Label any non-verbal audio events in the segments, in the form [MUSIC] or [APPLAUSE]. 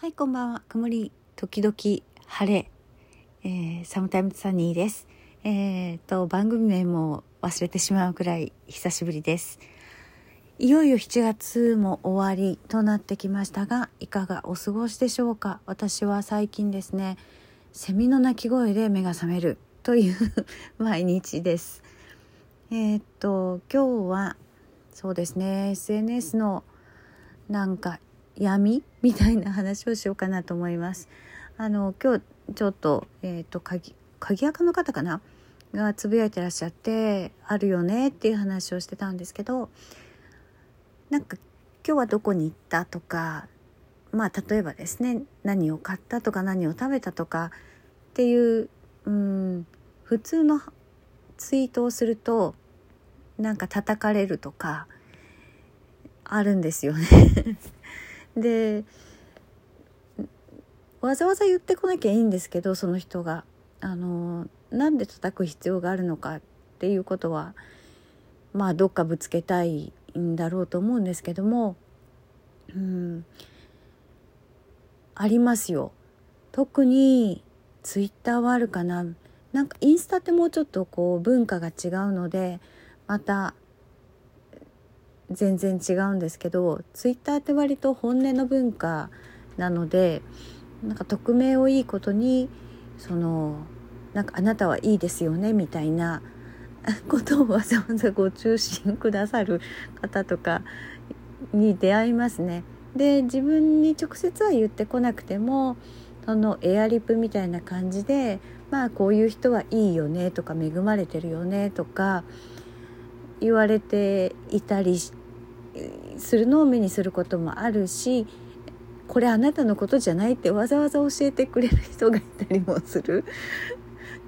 はい、こんばんは。曇り、時々晴れ、えー、サムタイムサニーです。えー、と、番組名も忘れてしまうくらい久しぶりです。いよいよ7月も終わりとなってきましたが、いかがお過ごしでしょうか？私は最近ですね、セミの鳴き声で目が覚めるという [LAUGHS] 毎日です。えー、っと、今日は、そうですね、SNS のなんか闇？[LAUGHS] みたいな話をしようかなと思います。あの今日ちょっと,、えーと、鍵鍵垢の方かな？がつぶやいてらっしゃってあるよねっていう話をしてたんですけどなんか今日はどこに行ったとかまあ例えばですね何を買ったとか何を食べたとかっていううん普通のツイートをするとなんか叩かれるとかあるんですよね。でわざわざ言ってこなきゃいいんですけどその人があのなんで叩く必要があるのかっていうことはまあどっかぶつけたいんだろうと思うんですけどもうんありますよ。特にツイッターはあるかななんかインスタってもうちょっとこう文化が違うのでまた全然違うんですけどツイッターって割と本音の文化なのでなんか匿名をいいことにそのなんかあなたはいいですよねみたいな [LAUGHS] ことをわざわざご中心くださる方とかに出会いますね。で自分に直接は言ってこなくてもそのエアリップみたいな感じでまあこういう人はいいよねとか恵まれてるよねとか言われていたりしするのを目にすることもあるしこれあなたのことじゃないってわざわざ教えてくれる人がいたりもする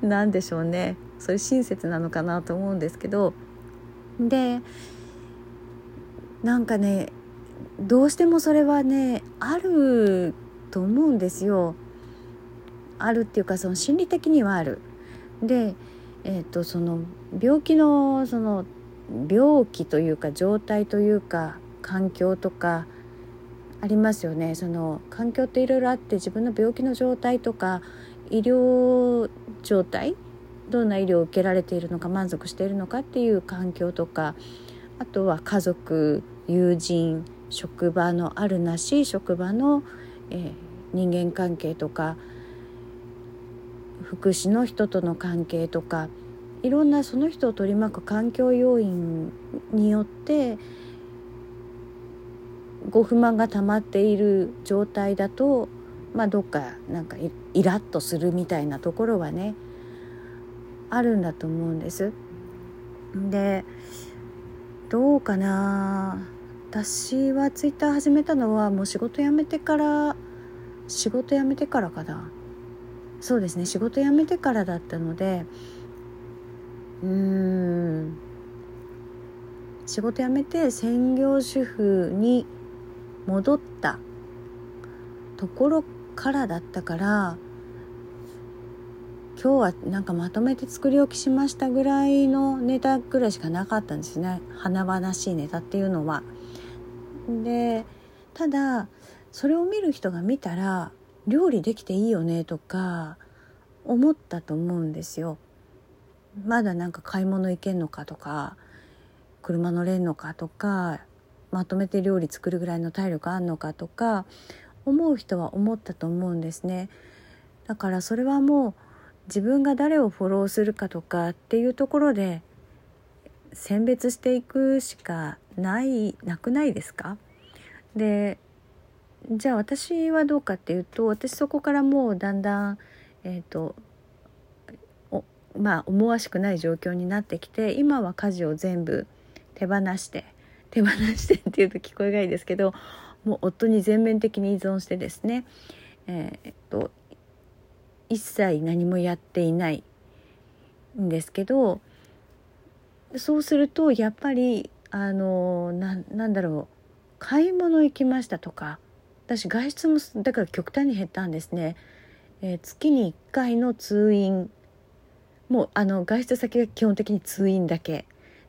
何でしょうねそれ親切なのかなと思うんですけどでなんかねどうしてもそれはねあると思うんですよ。あるっていうかその心理的にはある。で、えーとその病気のその病気というか状態というか環境とかありますよね。その環境っていろいろあって自分の病気の状態とか医療状態どんな医療を受けられているのか満足しているのかっていう環境とかあとは家族友人職場のあるなし職場の、えー、人間関係とか福祉の人との関係とかいろんなその人を取り巻く環境要因によってご不満が溜まっている状態だと、まあ、どっかなんかイラッとするみたいなところはねあるんだと思うんです。でどうかな私はツイッター始めたのはもう仕事辞めてから仕事辞めてからかなそうですね仕事辞めてからだったのでうん仕事辞めて専業主婦に戻ったところからだったから今日はなんかまとめて作り置きしましたぐらいのネタぐらいしかなかったんですね華々しいネタっていうのは。でただそれを見る人が見たら料理できていいよねとか思ったと思うんですよ。まだなんか買い物行けんのかとか車乗れんのかとかまとめて料理作るぐらいの体力あんのかとか思う人は思ったと思うんですね。だからそれはもう自分が誰をフォローするかとかっていうところで選別していくしかないなくないですか？でじゃあ私はどうかっていうと私そこからもうだんだんえっ、ー、とまあ思わしくない状況になってきて今は家事を全部手放して手放してっていうと聞こえがいいですけどもう夫に全面的に依存してですねえー、っと一切何もやっていないんですけどそうするとやっぱりあのなんだろう買い物行きましたとか私外出もだから極端に減ったんですね、えー、月に1回の通院もうあの外出先が基本的に通院だけ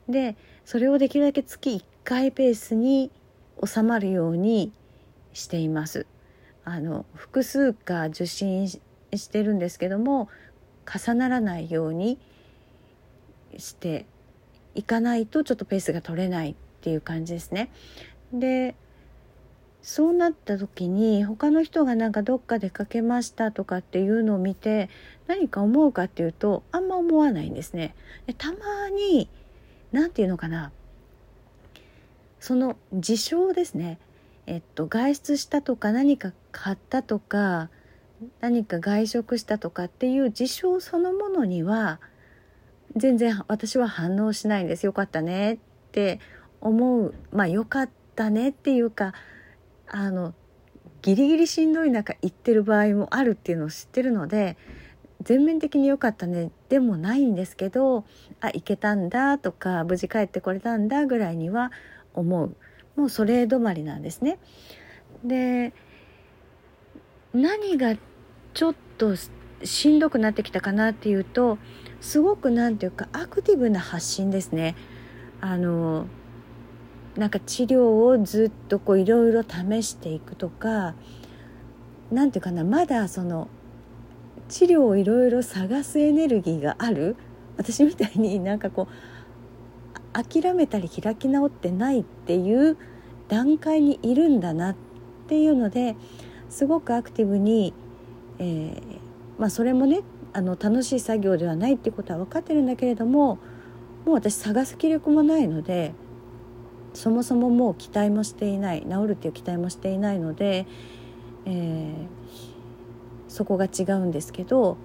でそれをできるだけ月1回ペースに収まるようにしていますあの複数回受診してるんですけども重ならないようにしていかないとちょっとペースが取れないっていう感じですね。でそうなった時に他の人がなんかどっか出かけましたとかっていうのを見て何か思うかっていうとあんま思わないんですね。でたまに何て言うのかな。その事象ですね、えっと、外出したとか何か買ったとか何か外食したとかっていう事象そのものには全然私は反応しないんです。よかったねって思う。まあよかったねっていうかあのギリギリしんどい中行ってる場合もあるっていうのを知ってるので全面的に良かったねでもないんですけどあ行けたんだとか無事帰ってこれたんだぐらいには思うもうそれ止まりなんですね。で何がちょっとしんどくなってきたかなっていうとすごく何て言うかアクティブな発信ですね。あのなんか治療をずっとこういろいろ試していくとか何て言うかなまだその治療をいろいろ探すエネルギーがある。私みたいになんかこう諦めたり開き直ってないっていう段階にいるんだなっていうのですごくアクティブに、えー、まあ、それもねあの楽しい作業ではないっていうことは分かってるんだけれどももう私探す気力もないのでそもそももう期待もしていない治るっていう期待もしていないので、えー、そこが違うんですけど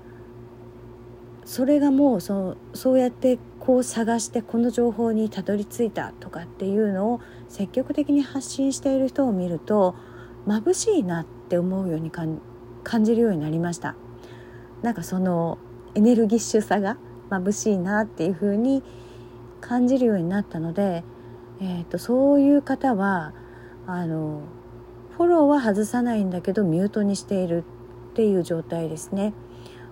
それがもうそそうやってこう探してこの情報にたどり着いたとかっていうのを積極的に発信している人を見ると眩しいなって思うように感じるようになりました。なんかそのエネルギッシュさが眩しいなっていう風に感じるようになったのでえーと、そういう方はあのフォローは外さないんだけどミュートにしているっていう状態ですね。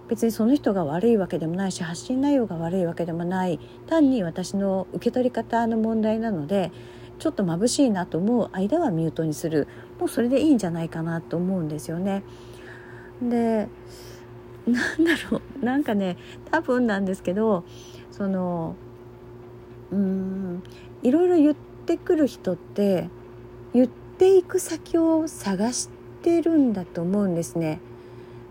別にその人が悪いわけでもないし発信内容が悪いわけでもない単に私の受け取り方の問題なのでちょっと眩しいなと思う間はミュートにするもうそれでいいんじゃないかなと思うんですよね。でなんだろうなんかね多分なんですけどそのうんいろいろ言ってくる人って言っていく先を探してるんだと思うんですね。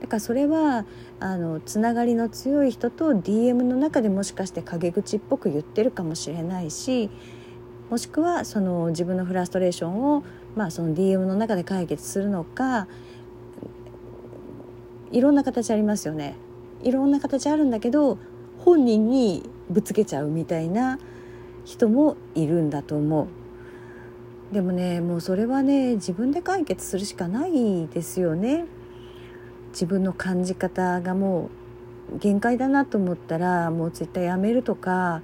だからそれはあのつながりの強い人と DM の中でもしかして陰口っぽく言ってるかもしれないしもしくはその自分のフラストレーションを、まあ、その DM の中で解決するのかいろんな形ありますよね。いろんな形あるんだけど本人にぶつけちゃうみたいな人もいるんだと思う。でもねもうそれはね自分で解決するしかないですよね。自分の感じ方がもう限界だなと思ったらもうツイッターやめるとか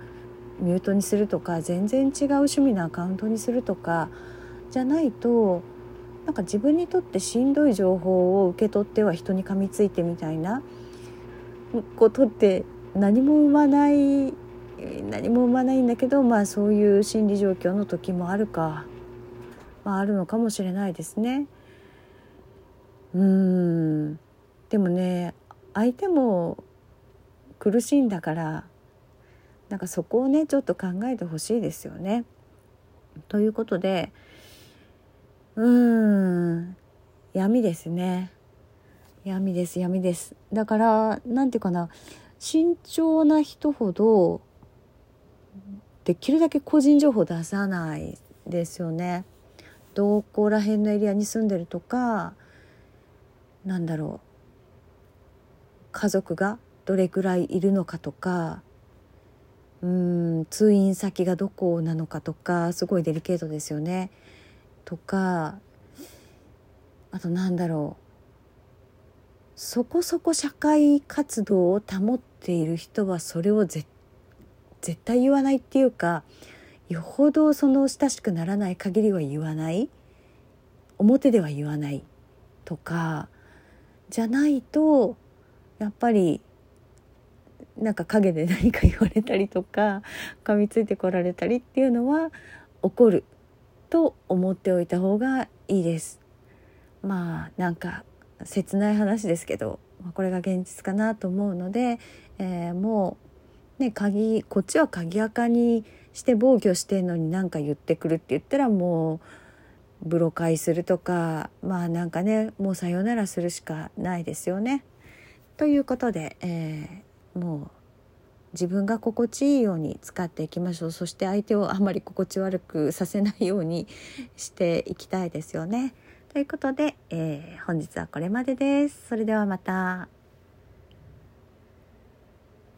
ミュートにするとか全然違う趣味のアカウントにするとかじゃないとなんか自分にとってしんどい情報を受け取っては人に噛みついてみたいなことって何も生まない何も生まないんだけどまあそういう心理状況の時もあるか、まあ、あるのかもしれないですね。うん。でもね相手も苦しいんだからなんかそこをねちょっと考えてほしいですよね。ということでうん。闇ですね。闇です闇です。だから何て言うかな慎重な人ほどできるだけ個人情報出さないですよね。どこら辺のエリアに住んでるとかなんだろう家族がどれくらいいるのかとかうん通院先がどこなのかとかすごいデリケートですよね。とかあとなんだろうそこそこ社会活動を保っている人はそれを絶絶対言わないっていうかよほどその親しくならない限りは言わない表では言わないとかじゃないとやっぱりなんか陰で何か言われたりとか噛みついてこられたりっていうのは起こると思っておいた方がいいです。まあなんか切ない話ですけどこれが現実かなと思うので、えー、もうね鍵こっちは鍵垢にして防御してんのに何か言ってくるって言ったらもうブロ解するとかまあなんかねもうさよならするしかないですよね。ということで、えー、もう自分が心地いいように使っていきましょうそして相手をあまり心地悪くさせないようにしていきたいですよね。ということで、えー、本日はこれまでです。それではまた。